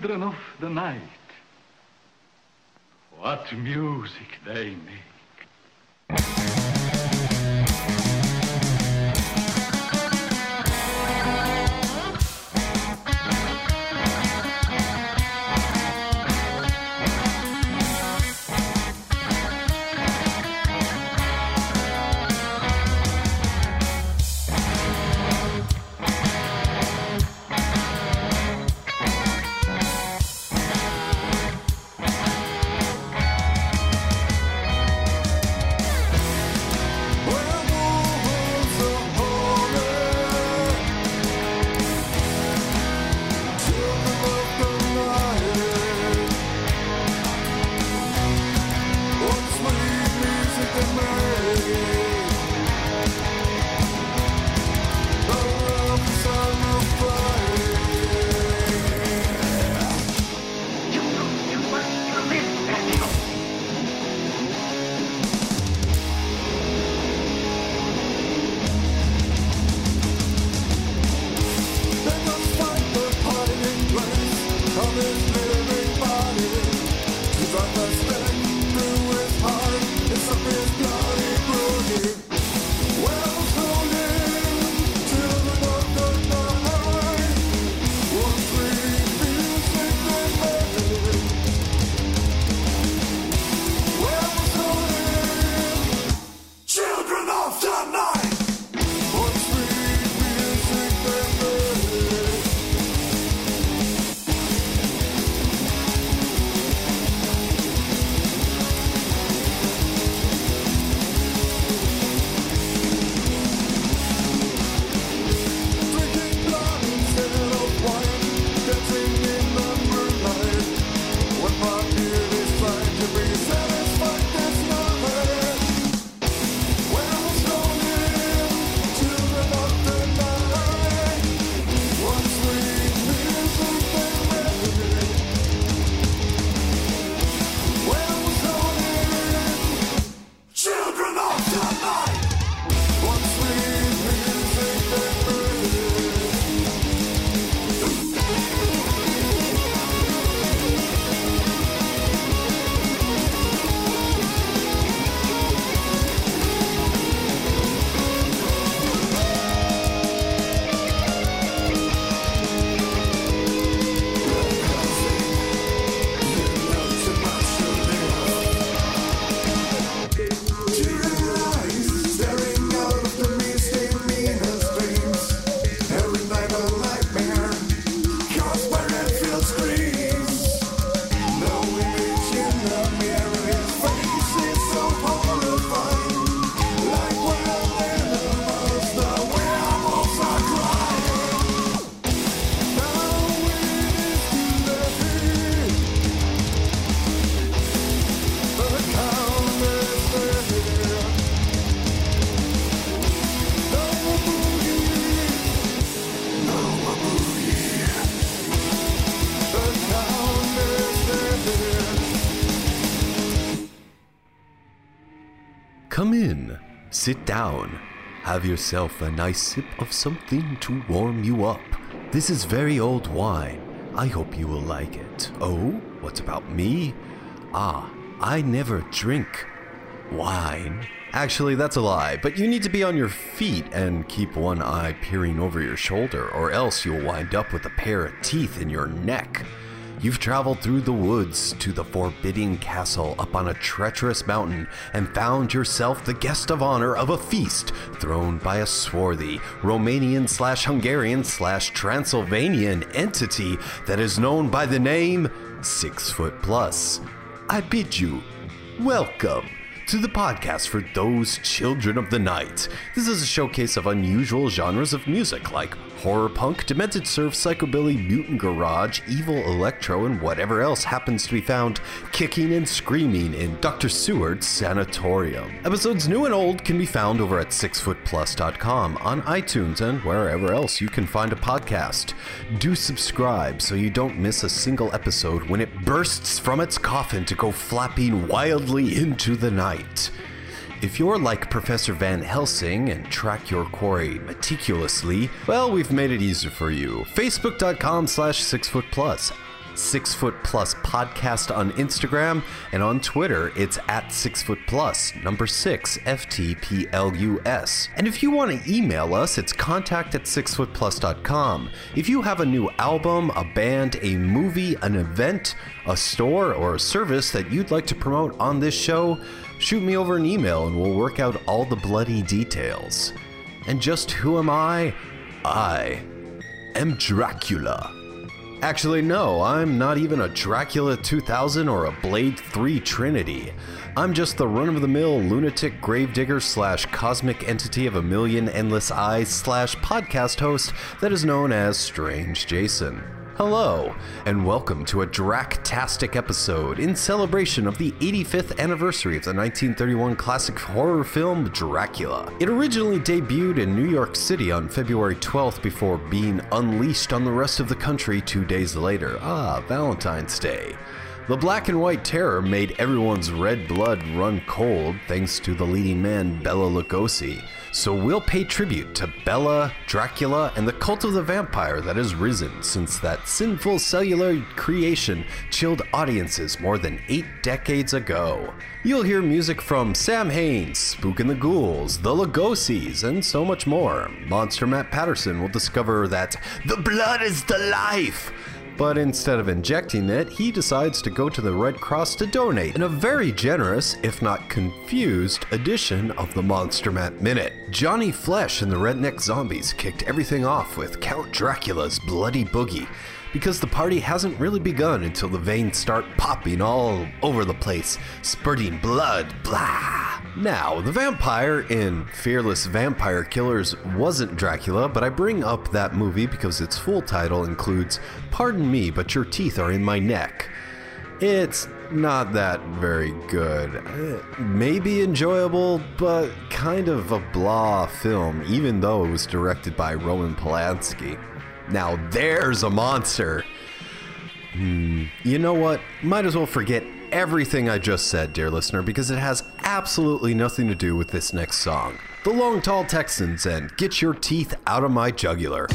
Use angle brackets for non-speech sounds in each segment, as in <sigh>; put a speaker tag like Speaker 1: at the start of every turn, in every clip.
Speaker 1: Children of the night. What music they make.
Speaker 2: Come in, sit down, have yourself a nice sip of something to warm you up. This is very old wine. I hope you will like it. Oh, what about me? Ah, I never drink wine. Actually, that's a lie, but you need to be on your feet and keep one eye peering over your shoulder, or else you'll wind up with a pair of teeth in your neck. You've traveled through the woods to the forbidding castle up on a treacherous mountain and found yourself the guest of honor of a feast thrown by a swarthy Romanian slash Hungarian slash Transylvanian entity that is known by the name Six Foot Plus. I bid you welcome to the podcast for those children of the night. This is a showcase of unusual genres of music like horror punk, demented surf, psychobilly, mutant garage, evil electro, and whatever else happens to be found kicking and screaming in Dr. Seward's Sanatorium. Episodes new and old can be found over at sixfootplus.com, on iTunes, and wherever else you can find a podcast. Do subscribe so you don't miss a single episode when it bursts from its coffin to go flapping wildly into the night. If you're like Professor Van Helsing and track your quarry meticulously, well, we've made it easier for you. Facebook.com slash sixfootplus. Six Foot Plus Podcast on Instagram, and on Twitter, it's at Six Foot Plus, number six, FTPLUS. And if you want to email us, it's contact at sixfootplus.com. If you have a new album, a band, a movie, an event, a store, or a service that you'd like to promote on this show, shoot me over an email and we'll work out all the bloody details. And just who am I? I am Dracula. Actually, no, I'm not even a Dracula 2000 or a Blade 3 Trinity. I'm just the run of the mill lunatic gravedigger slash cosmic entity of a million endless eyes slash podcast host that is known as Strange Jason. Hello, and welcome to a Dractastic episode in celebration of the 85th anniversary of the 1931 classic horror film Dracula. It originally debuted in New York City on February 12th before being unleashed on the rest of the country two days later. Ah, Valentine's Day. The black and white terror made everyone's red blood run cold thanks to the leading man Bela Lugosi. So we'll pay tribute to Bela, Dracula, and the cult of the vampire that has risen since that sinful cellular creation chilled audiences more than eight decades ago. You'll hear music from Sam Haines, Spook and the Ghouls, the Lugosis, and so much more. Monster Matt Patterson will discover that the blood is the life. But instead of injecting it, he decides to go to the Red Cross to donate in a very generous, if not confused, edition of the Monster Matt Minute. Johnny Flesh and the Redneck Zombies kicked everything off with Count Dracula's Bloody Boogie. Because the party hasn't really begun until the veins start popping all over the place, spurting blood, blah. Now, the vampire in Fearless Vampire Killers wasn't Dracula, but I bring up that movie because its full title includes Pardon me, but your teeth are in my neck. It's not that very good. Uh, maybe enjoyable, but kind of a blah film, even though it was directed by Roman Polanski. Now there's a monster. Hmm, you know what? Might as well forget everything I just said, dear listener, because it has absolutely nothing to do with this next song. The Long Tall Texans and Get Your Teeth Out of My Jugular.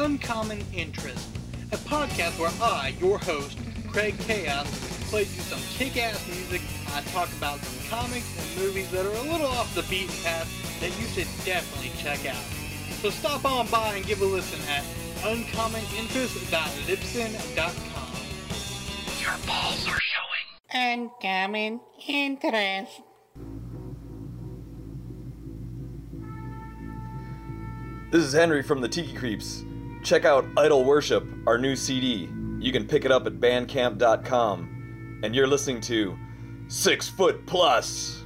Speaker 3: Uncommon Interest, a podcast where I, your host, Craig Chaos, plays you some kick-ass music. I talk about some comics and movies that are a little off the beaten path that you should definitely check out. So stop on by and give a listen at uncommoninterest.libsyn.com. Your balls are showing. Uncommon Interest.
Speaker 4: This is Henry from the Tiki Creeps. Check out Idol Worship, our new CD. You can pick it up at bandcamp.com. And you're listening to Six Foot Plus.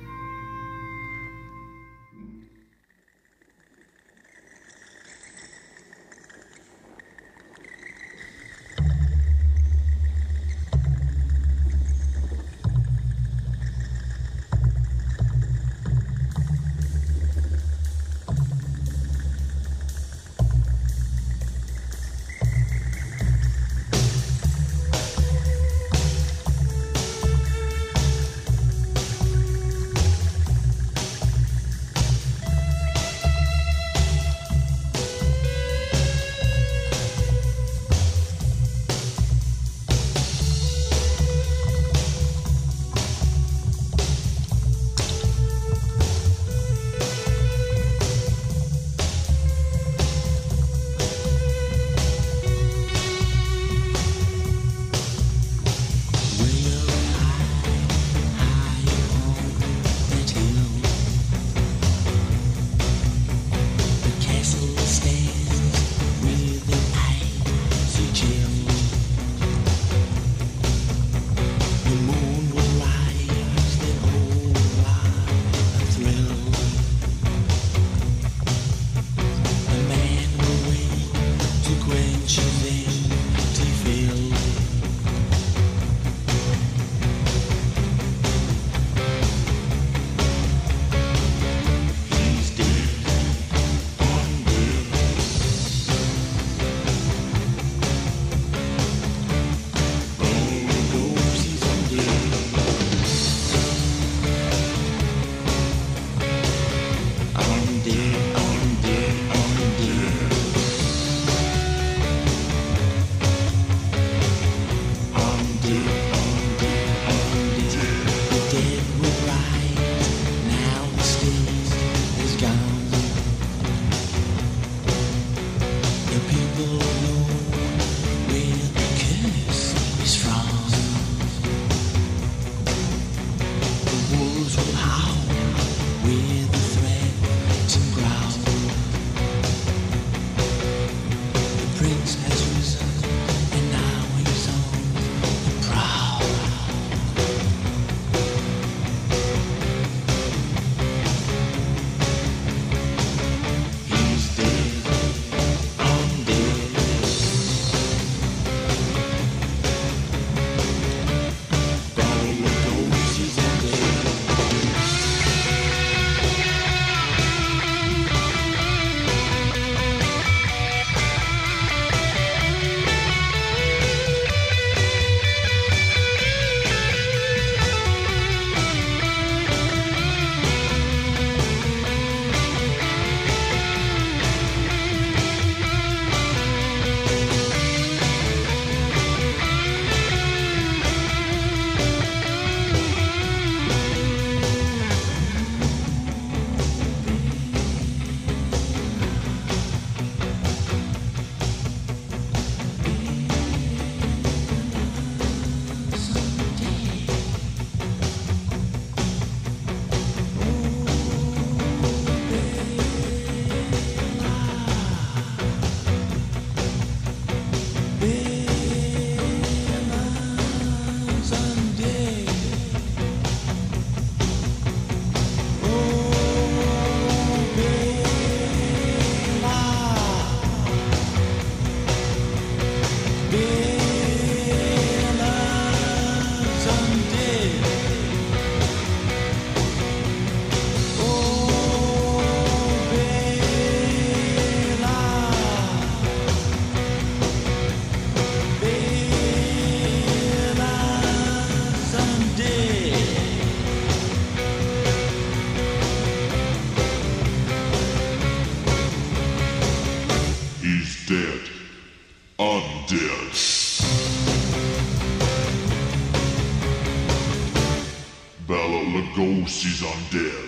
Speaker 5: Lugosi's undead.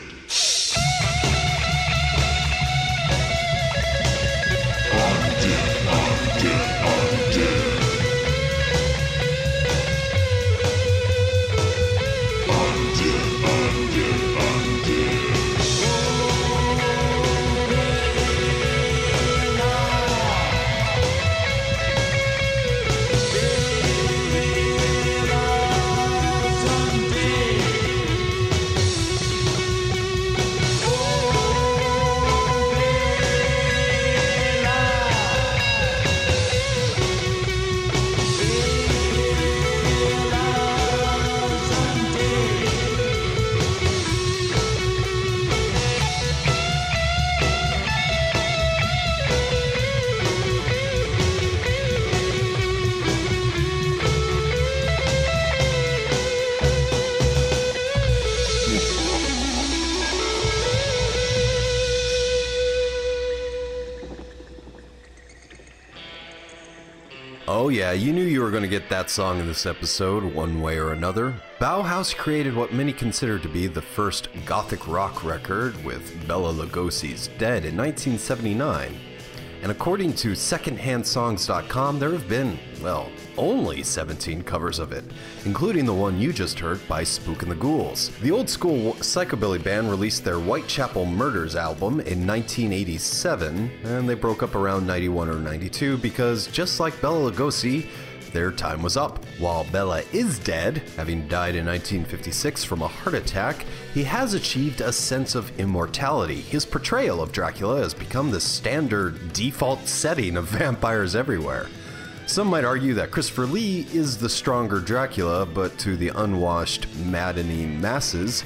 Speaker 2: Oh, yeah, you knew you were going to get that song in this episode, one way or another. Bauhaus created what many consider to be the first gothic rock record with Bela Lugosi's Dead in 1979. And according to SecondHandSongs.com, there have been, well, only 17 covers of it, including the one you just heard by Spook and the Ghouls. The old school psychobilly band released their Whitechapel Murders album in 1987, and they broke up around 91 or 92 because, just like Bela Lugosi, their time was up. While Bela is dead, having died in 1956 from a heart attack, he has achieved a sense of immortality. His portrayal of Dracula has become the standard default setting of <laughs> vampires everywhere. Some might argue that Christopher Lee is the stronger Dracula, but to the unwashed, maddening masses,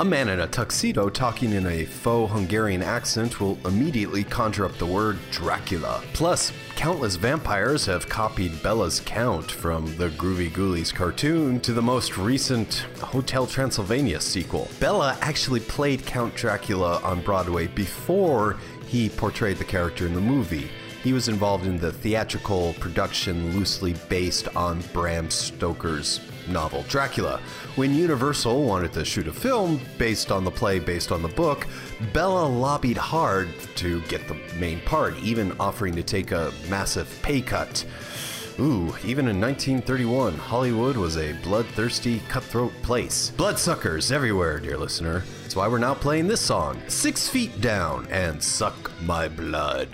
Speaker 2: a man in a tuxedo talking in a faux Hungarian accent will immediately conjure up the word Dracula. Plus, countless vampires have copied Bela's count from the Groovy Ghoulies cartoon to the most recent Hotel Transylvania sequel. Bela actually played Count Dracula on Broadway before he portrayed the character in the movie. He was involved in the theatrical production loosely based on Bram Stoker's novel Dracula. When Universal wanted to shoot a film based on the play based on the book, Bela lobbied hard to get the main part, even offering to take a massive pay cut. Ooh, even in 1931, Hollywood was a bloodthirsty, cutthroat place. Bloodsuckers everywhere, dear listener. That's why we're now playing this song, Six Feet Down and Suck My Blood.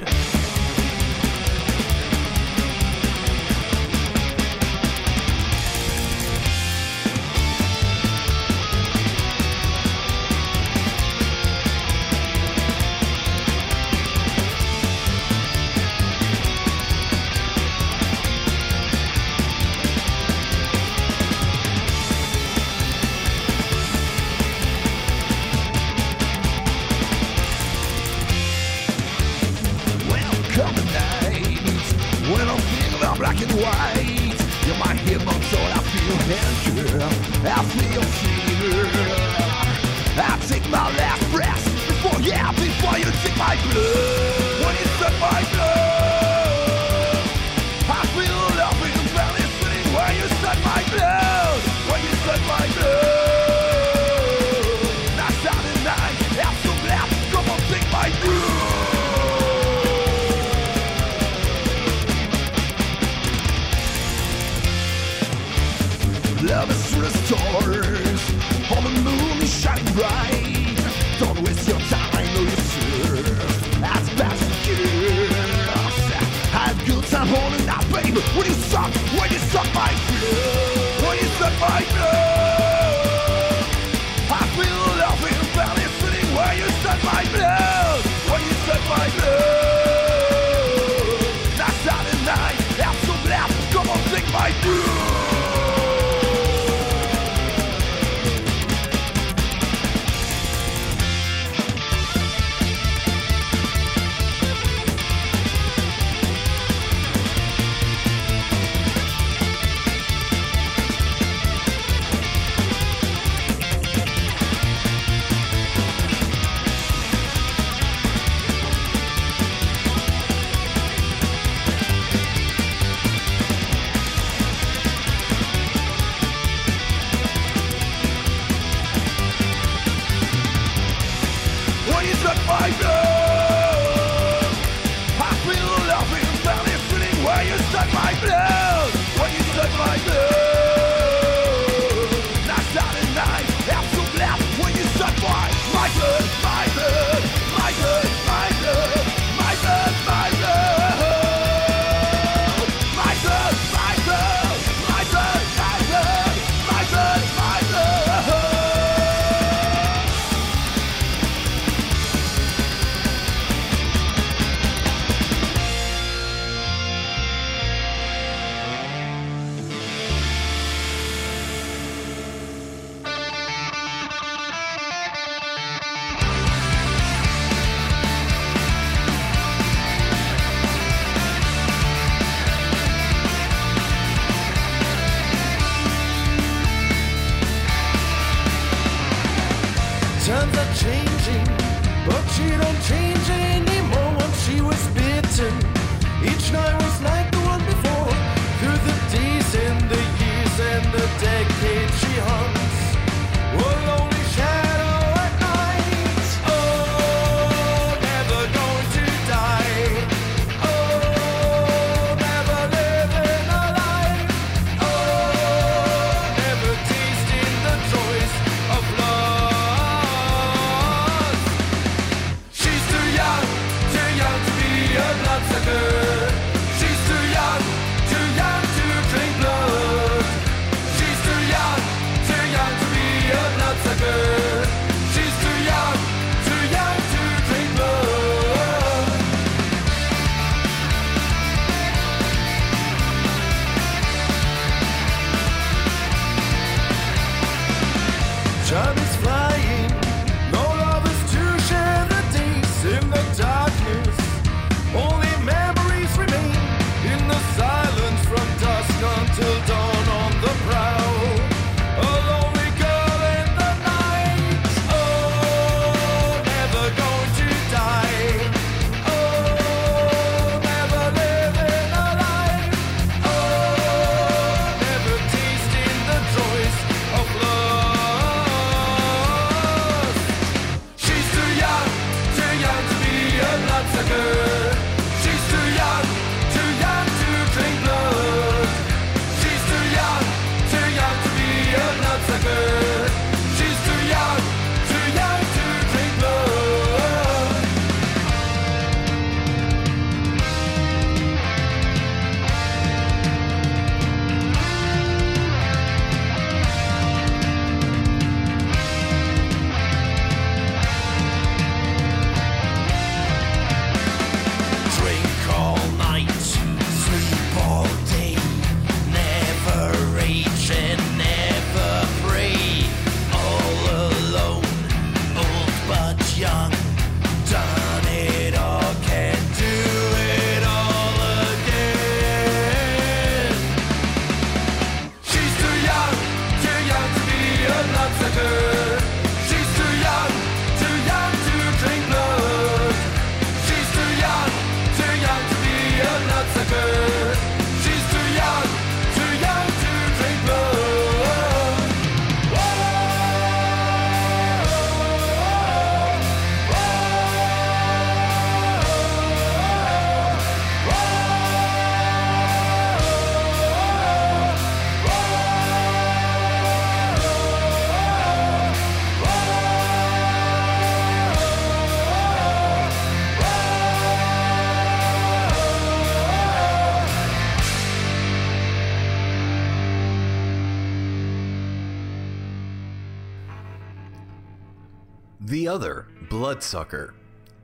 Speaker 5: The
Speaker 2: other bloodsucker.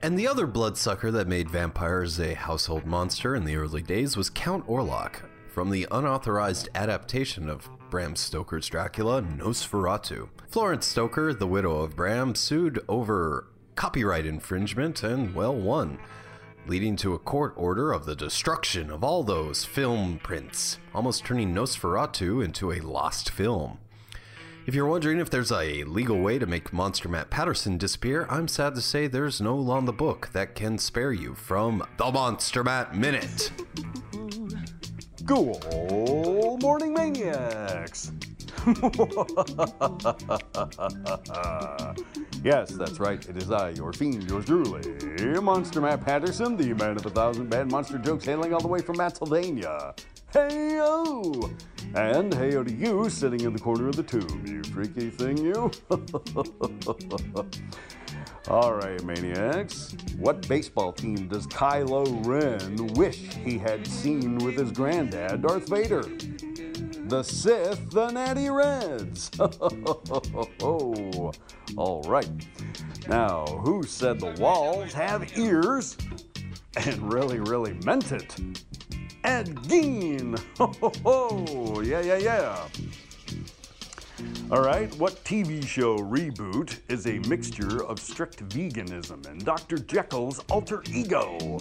Speaker 2: And the other bloodsucker that made vampires a household monster in the early days was Count Orlok, from the unauthorized adaptation of Bram Stoker's Dracula, Nosferatu. Florence Stoker, the widow of Bram, sued over copyright infringement and, well, won, leading to a court order of the destruction of all those film prints, almost turning Nosferatu into a lost film. If you're wondering if there's a legal way to make Monster Matt Patterson disappear, I'm sad to say there's no law in the book that can spare you from the Monster Matt Minute.
Speaker 6: Good morning, maniacs! <laughs> Yes, that's right. It is I, your fiend, yours truly, Monster Matt Patterson, the man of a thousand bad monster jokes, hailing all the way from Pennsylvania. Hey-o! And hey-o to you, sitting in the corner of the tomb, you freaky thing, you. <laughs> all right, maniacs. What baseball team does Kylo Ren wish he had seen with his granddad, Darth Vader? The Sith, the Natty Reds. <laughs> Oh, all right. Now, who said the walls have ears and really, really meant it? Ed Gein. <laughs> yeah, yeah, yeah. All right, what TV show reboot is a mixture of strict veganism and Dr. Jekyll's alter ego?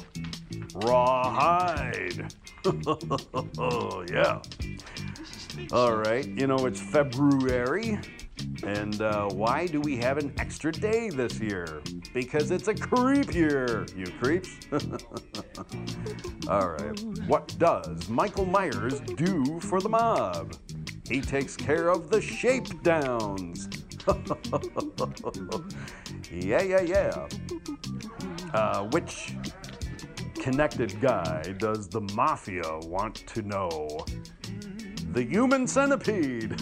Speaker 6: Rawhide. <laughs> Oh yeah. All right, you know, it's February. And uh, why do we have an extra day this year? Because it's a creep year, you creeps. <laughs> All right, what does Michael Myers do for the mob? He takes care of the shakedowns. <laughs> yeah, yeah, yeah. Uh, which connected guy does the mafia want to know? The human centipede.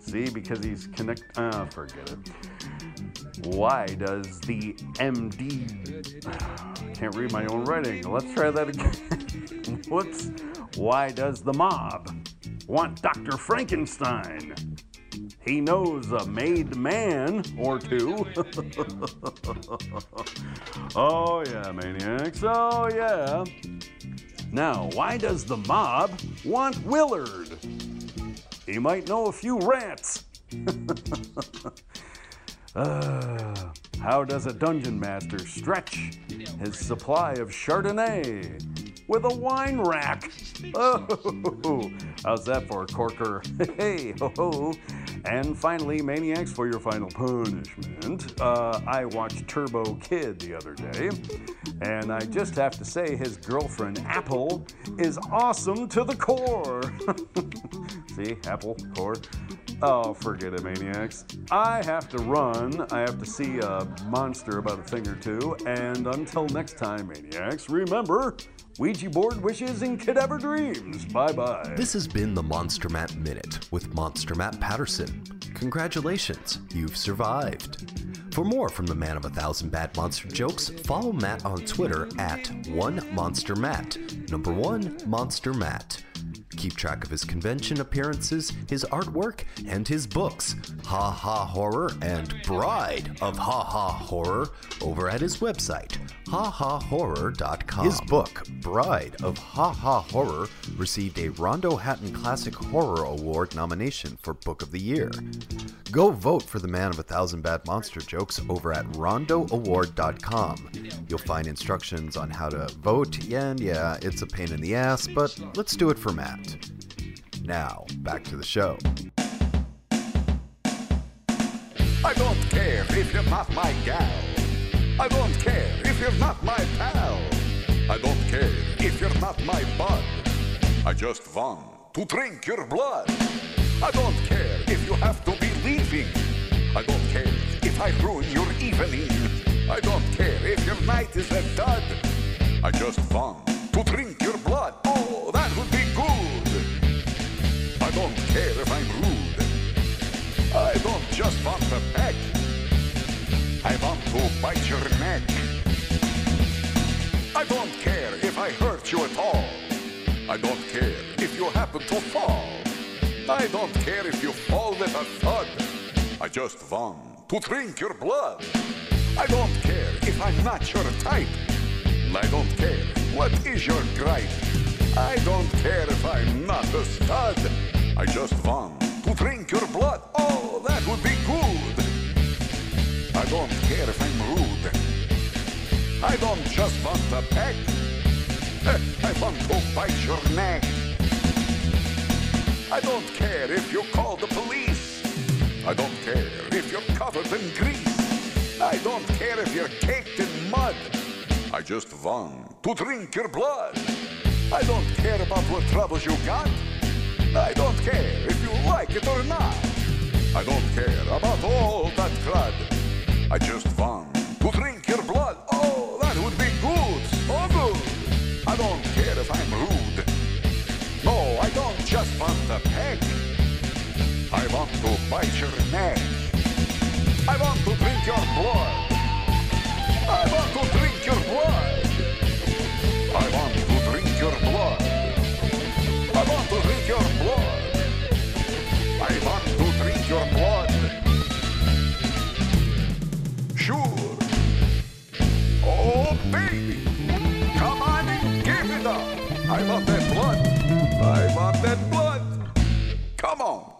Speaker 6: <laughs> See, because he's connect. Ah, forget it. Why does the MD? <sighs> Can't read my own writing. Let's try that again. <laughs> Whoops. Why does the mob want Dr. Frankenstein? He knows a made man or two. <laughs> oh, yeah, maniacs. Oh, yeah. Now, why does the mob want Willard? He might know a few rats. <laughs> Uh, how does a dungeon master stretch his supply of Chardonnay? With a wine rack. Oh, how's that for a corker? <laughs> Hey, ho, ho. And finally, Maniacs, for your final punishment. Uh, I watched Turbo Kid the other day, and I just have to say his girlfriend, Apple, is awesome to the core. <laughs> See, Apple, core. Oh, forget it, maniacs. I have to run. I have to see a monster about a thing or two. And until next time, maniacs, remember Ouija board wishes and cadaver dreams. Bye bye.
Speaker 7: This has been the Monster Matt Minute with Monster Matt Patterson. Congratulations, you've survived. For more from the man of a thousand bad monster jokes, follow Matt on Twitter at one monster matt. Number one monster matt. Keep track of his convention appearances, his artwork, and his books, Ha Ha Horror and Bride of Ha Ha Horror, over at his website, hahahorror.com. His book, Bride of Ha Ha Horror, received a Rondo Hatton Classic Horror Award nomination for Book of the Year. Go vote for the Man of a Thousand Bad Monster Jokes over at rondoaward.com. You'll find instructions on how to vote, and yeah, it's a pain in the ass, but let's do it for Matt. Now, back to the show.
Speaker 8: I don't care if you're not my gal. I don't care if you're not my pal. I don't care if you're not my bud. I just want to drink your blood. I don't care if you have to be leaving. I don't care if I ruin your evening. I don't care if your night is a dud. I just want to drink your blood. Oh, don't care if I'm rude. I don't just want to peck. I want to bite your neck. I don't care if I hurt you at all. I don't care if you happen to fall. I don't care if you fall with a thud. I just want to drink your blood. I don't care if I'm not your type. I don't care what is your gripe. I don't care if I'm not a stud. I just want to drink your blood. Oh, that would be good. I don't care if I'm rude. I don't just want to peck. Eh, I want to bite your neck. I don't care if you call the police. I don't care if you're covered in grease. I don't care if you're caked in mud. I just want to drink your blood. I don't care about what troubles you got. I don't care if you like it or not.
Speaker 9: I don't care about all that crud. I just want to drink your blood. Oh, that would be good. Oh, good. I don't care if I'm rude. No, I don't just want a peg. I want to bite your neck. I want to drink your blood. Come on.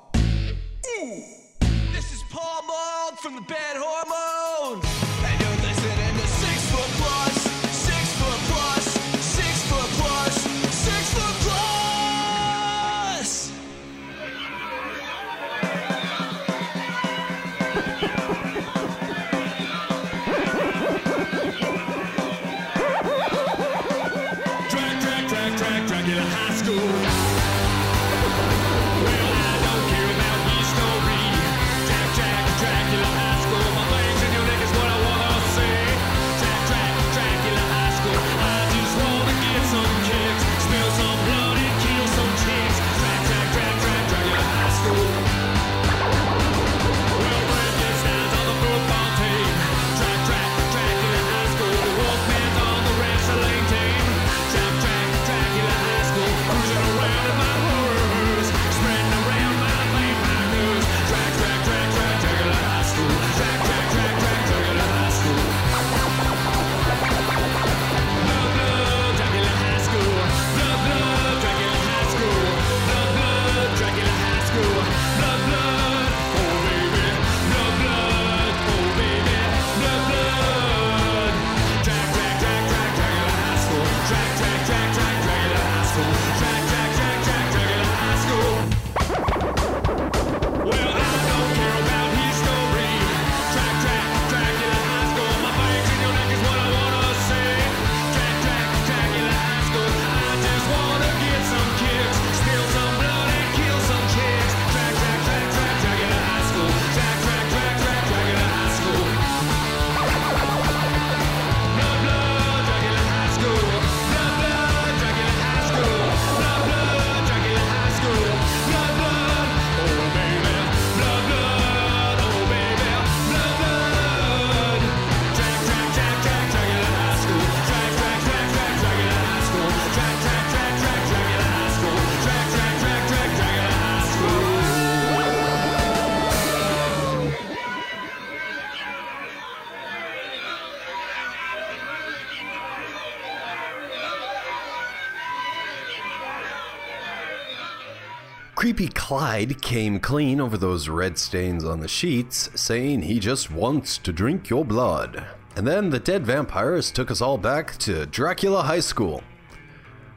Speaker 2: Creepy Clyde came clean over those red stains on the sheets, saying he just wants to drink your blood. And then the dead vampires took us all back to Dracula High School.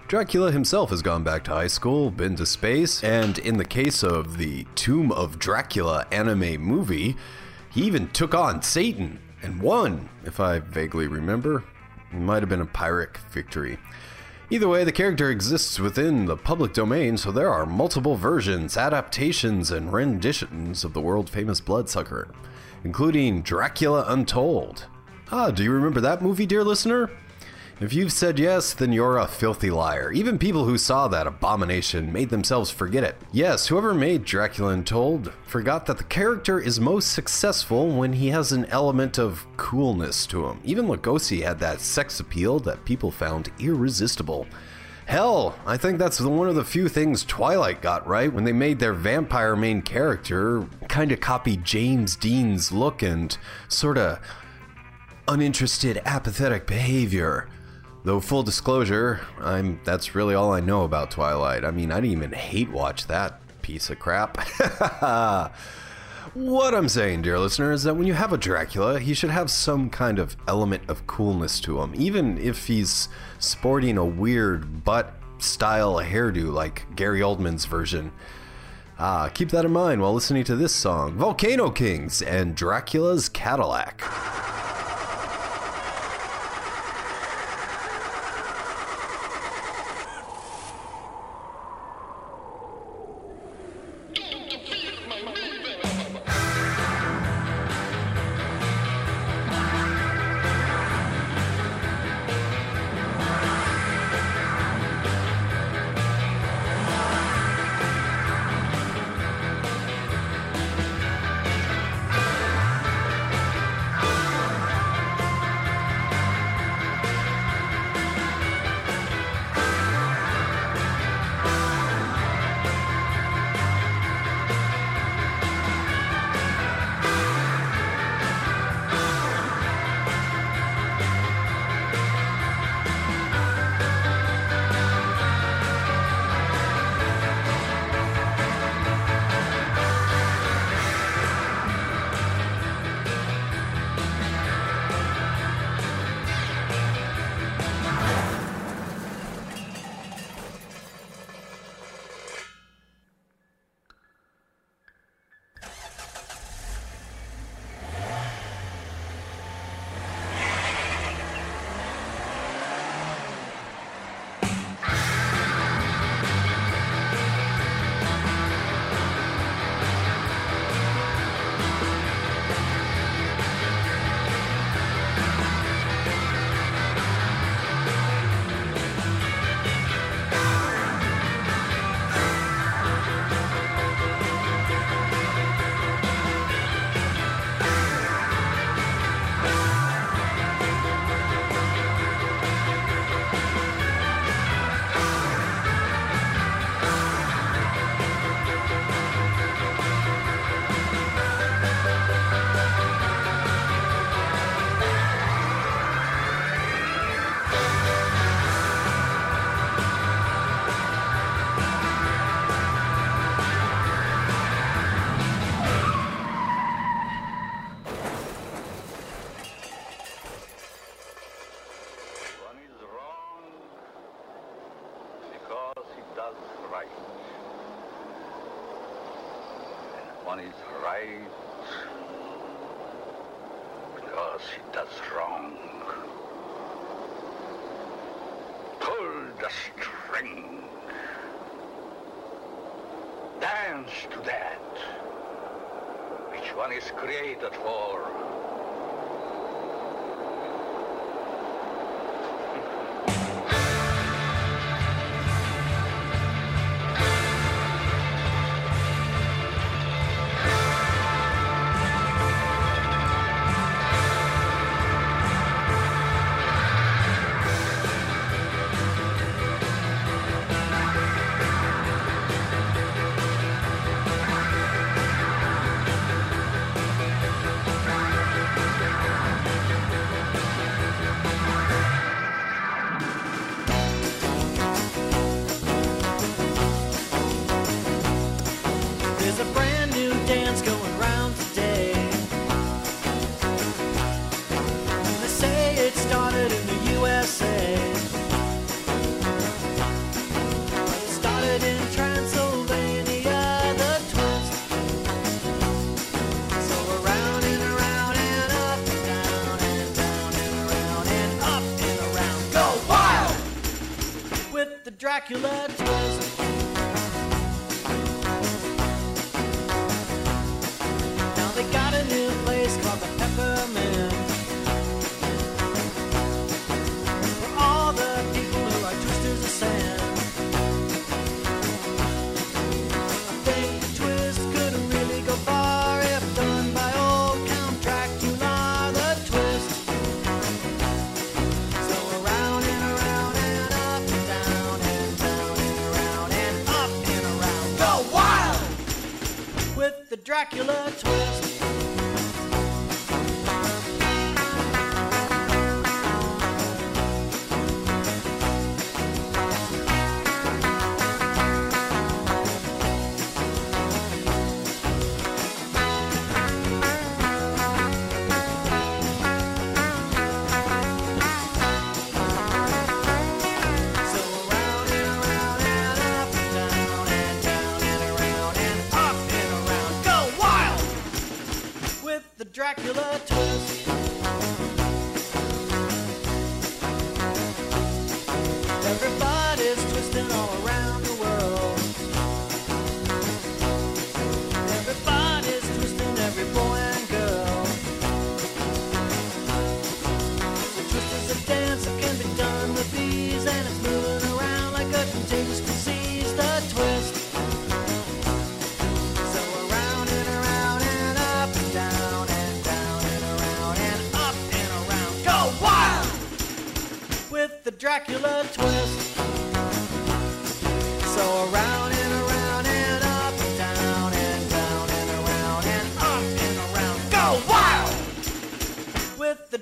Speaker 2: Dracula himself has gone back to high school, been to space, and in the case of the Tomb of Dracula anime movie, he even took on Satan and won, if I vaguely remember. It might have been a Pyrrhic victory. Either way, the character exists within the public domain, so there are multiple versions, adaptations, and renditions of the world famous Bloodsucker, including Dracula Untold. Ah, do you remember that movie, dear listener? If you've said yes, then you're a filthy liar. Even people who saw that abomination made themselves forget it. Yes, whoever made Dracula Untold forgot that the character is most successful when he has an element of coolness to him. Even Lugosi had that sex appeal that people found irresistible. Hell, I think that's one of the few things Twilight got right when they made their vampire main character kind of copy James Dean's look and sort of uninterested, apathetic behavior. Though full disclosure, I'm that's really all I know about Twilight. I mean, I didn't even hate watch that piece of crap. <laughs> what I'm saying, dear listener, is that when you have a Dracula, he should have some kind of element of coolness to him, even if he's sporting a weird butt style hairdo like Gary Oldman's version. Ah, keep that in mind while listening to this song, Volcano Kings and Dracula's Cadillac.
Speaker 1: created
Speaker 10: speculative.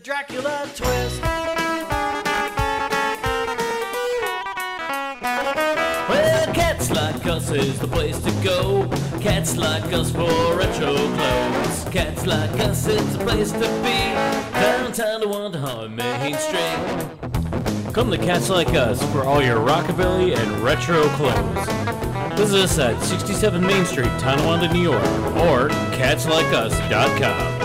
Speaker 10: Dracula twist.
Speaker 11: Well, cats like us is the place to go. Cats like us for retro clothes. Cats like us is the place to be. Downtown to one on Main Street.
Speaker 12: Come to Cats Like Us for all your rockabilly and retro clothes. Visit us at 67 Main Street, Tonawanda, New York, or catslikeus.com.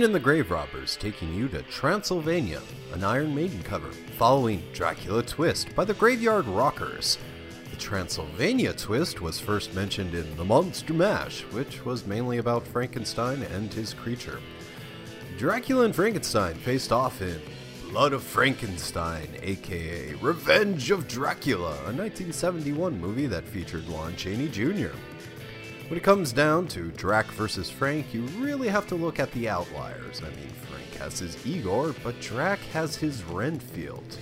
Speaker 2: Gein and the Grave Robbers taking you to Transylvania, an Iron Maiden cover, following Dracula Twist by the Graveyard Rockers. The Transylvania twist was first mentioned in The Monster Mash, which was mainly about Frankenstein and his creature. Dracula and Frankenstein faced off in Blood of Frankenstein, aka Revenge of Dracula, a 1971 movie that featured Lon Chaney Jr. When it comes down to Drac versus Frank, you really have to look at the outliers. I mean, Frank has his Igor, but Drac has his Renfield.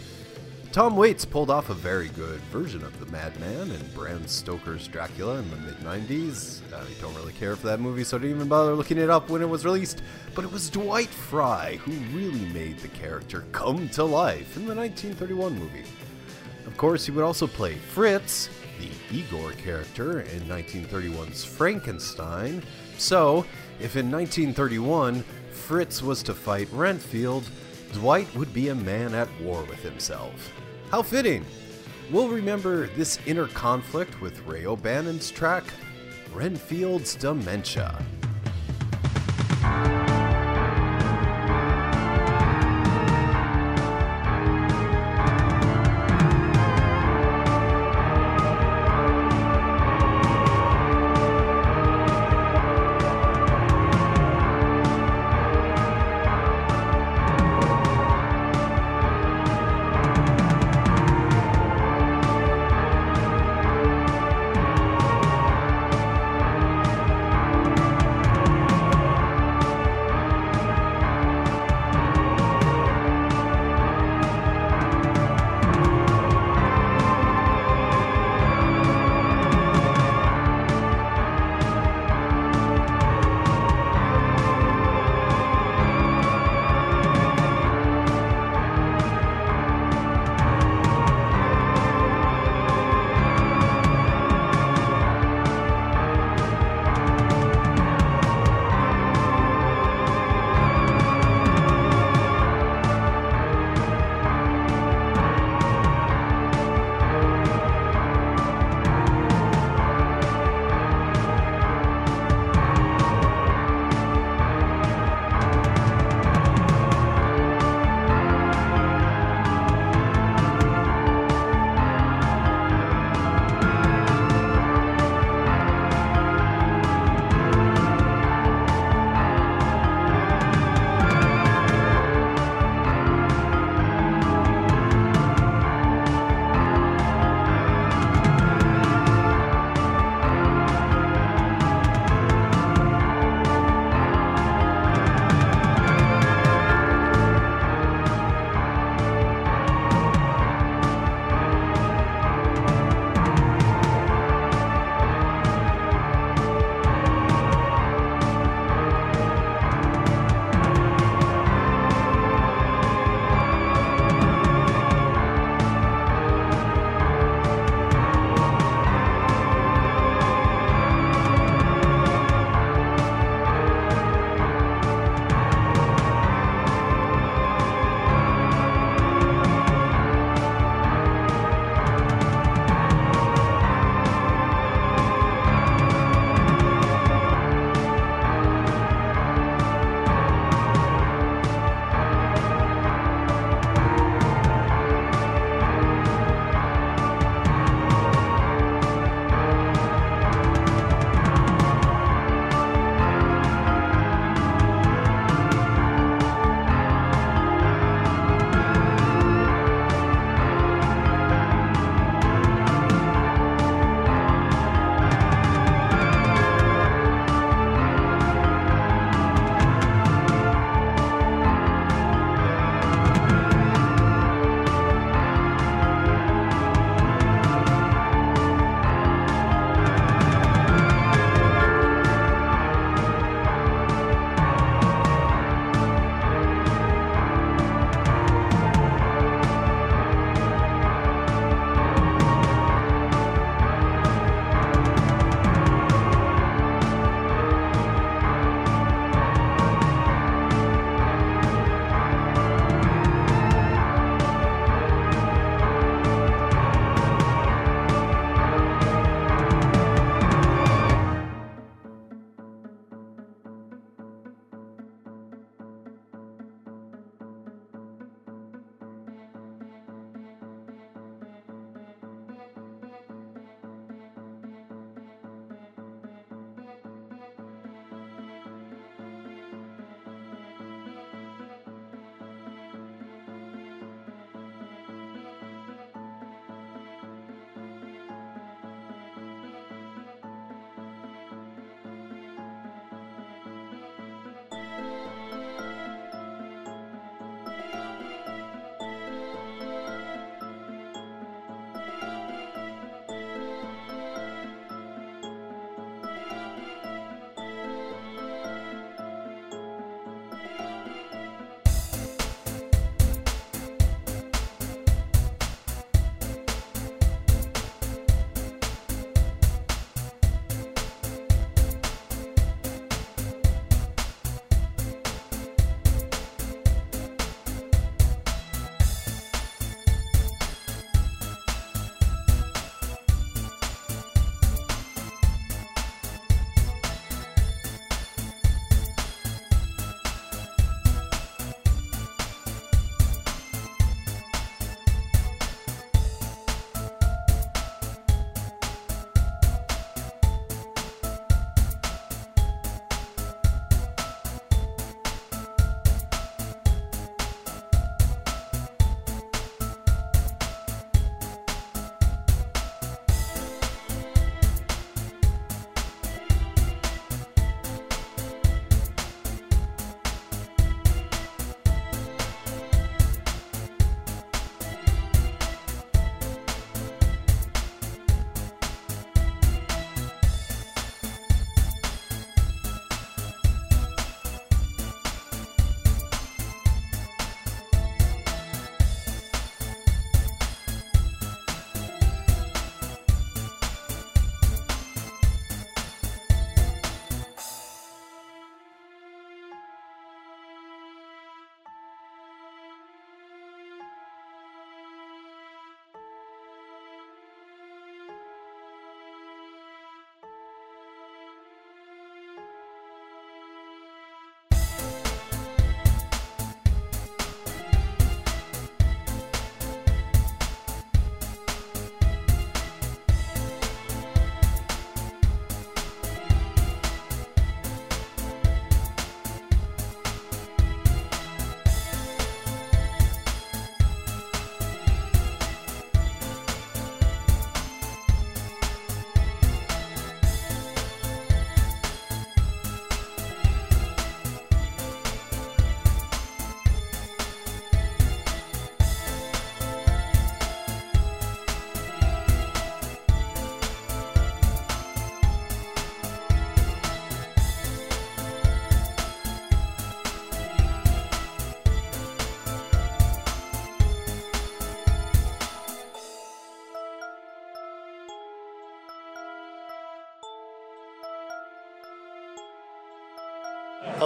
Speaker 2: Tom Waits pulled off a very good version of the Madman in Bram Stoker's Dracula in the mid 90s. I don't really care for that movie, so I didn't even bother looking it up when it was released. But it was Dwight Frye who really made the character come to life in the 1931 movie. Of course, he would also play Fritz, Igor character in 1931's Frankenstein. So, if in 1931 Fritz was to fight Renfield, Dwight would be a man at war with himself. How fitting! We'll remember this inner conflict with Ray O'Bannon's track, Renfield's Dementia.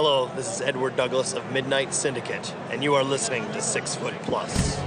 Speaker 4: Hello, this is Edward Douglas of Midnight Syndicate, and you are listening to Six Foot Plus.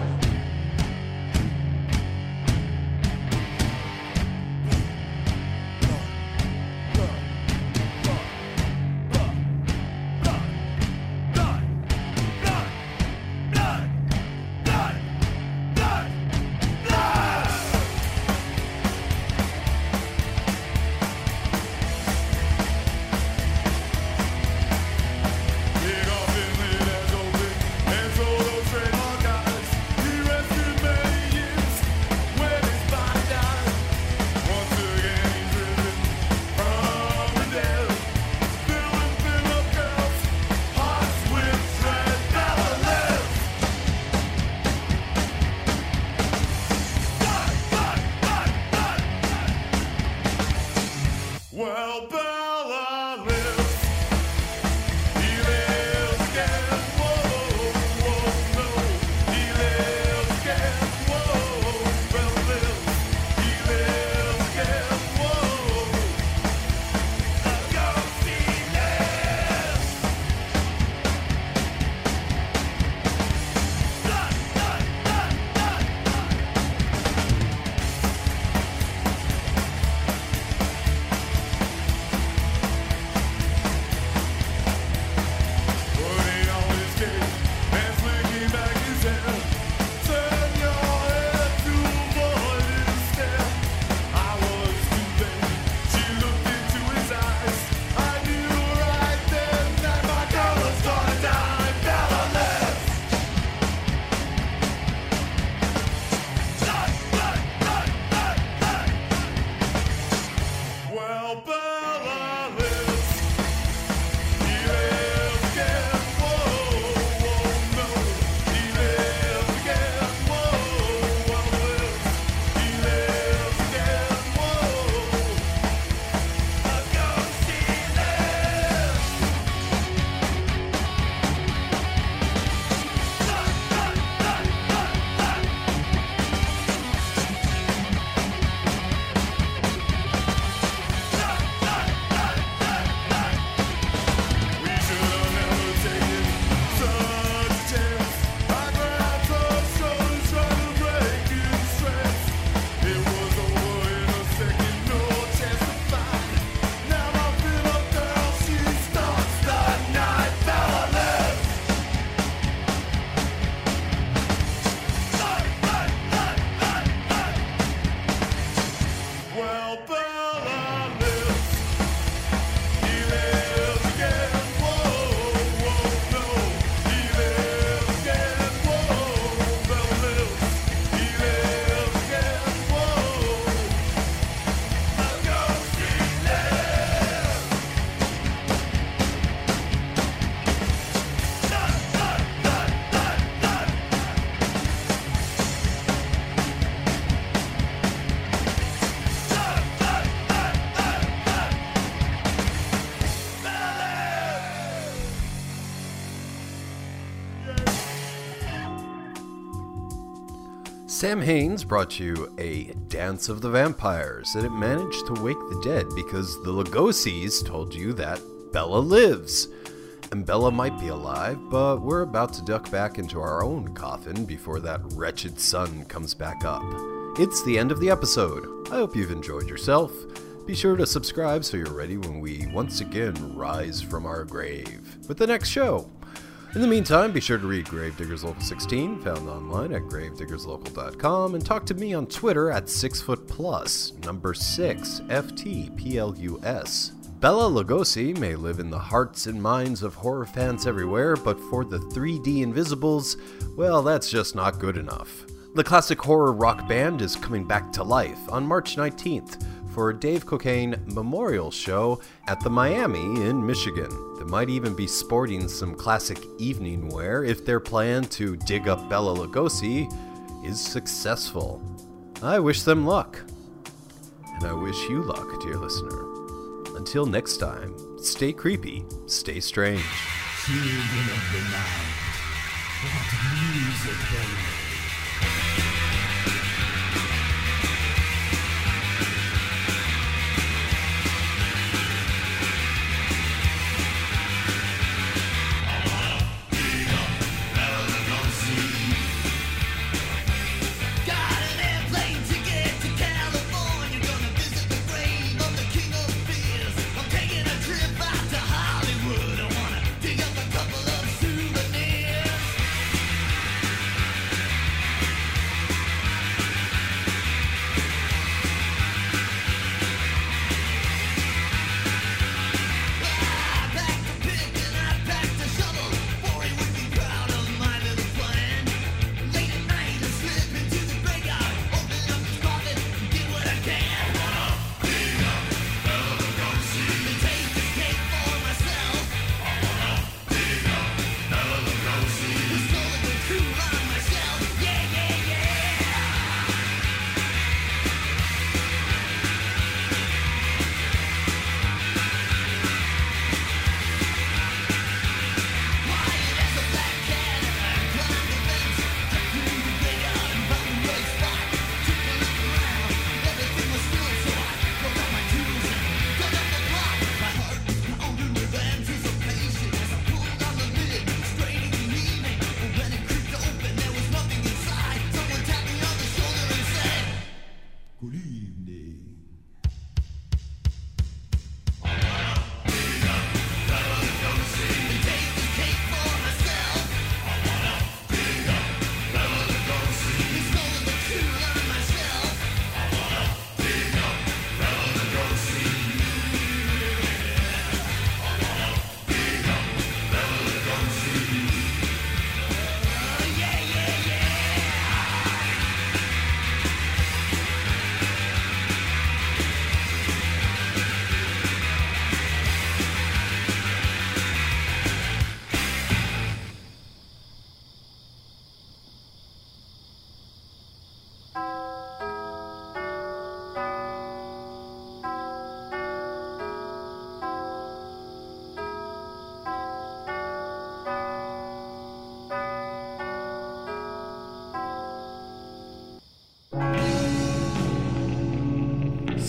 Speaker 2: Sam Haines brought you a Dance of the Vampires, and it managed to wake the dead because the Lugosi's told you that Bela lives. And Bela might be alive, but we're about to duck back into our own coffin before that wretched sun comes back up. It's the end of the episode. I hope you've enjoyed yourself. Be sure to subscribe so you're ready when we once again rise from our grave with the next show. In the meantime, be sure to read Gravediggers Local 16, found online at gravediggerslocal.com, and talk to me on Twitter at 6footplus, number 6, FTPLUS. Bela Lugosi may live in the hearts and minds of horror fans everywhere, but for the 3D Invisibles, well, that's just not good enough. The classic horror rock band is coming back to life on March 19th for a Dave Cocaine memorial show at the Miami in Michigan. They might even be sporting some classic evening wear if their plan to dig up Bela Lugosi is successful. I wish them luck. And I wish you luck, dear listener. Until next time, stay creepy, stay strange.
Speaker 5: Children of the night, what music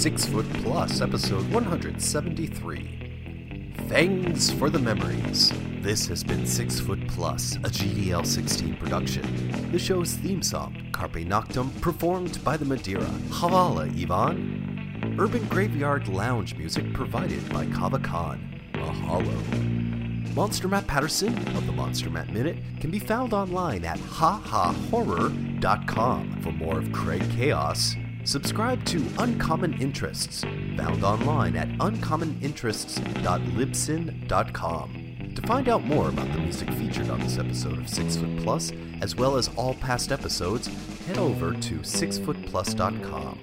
Speaker 2: Six Foot Plus, episode 173. Thanks for the memories. This has been Six Foot Plus, a GDL 16 production. The show's theme song, Carpe Noctem, performed by the Madeira. Havala, Ivan. Urban Graveyard Lounge music provided by Kava Khan. Mahalo. Monster Matt Patterson of the Monster Matt Minute can be found online at hahahorror.com. For more of Craig Chaos, subscribe to Uncommon Interests, found online at uncommoninterests.libsyn.com. To find out more about the music featured on this episode of Six Foot Plus, as well as all past episodes, head over to sixfootplus.com.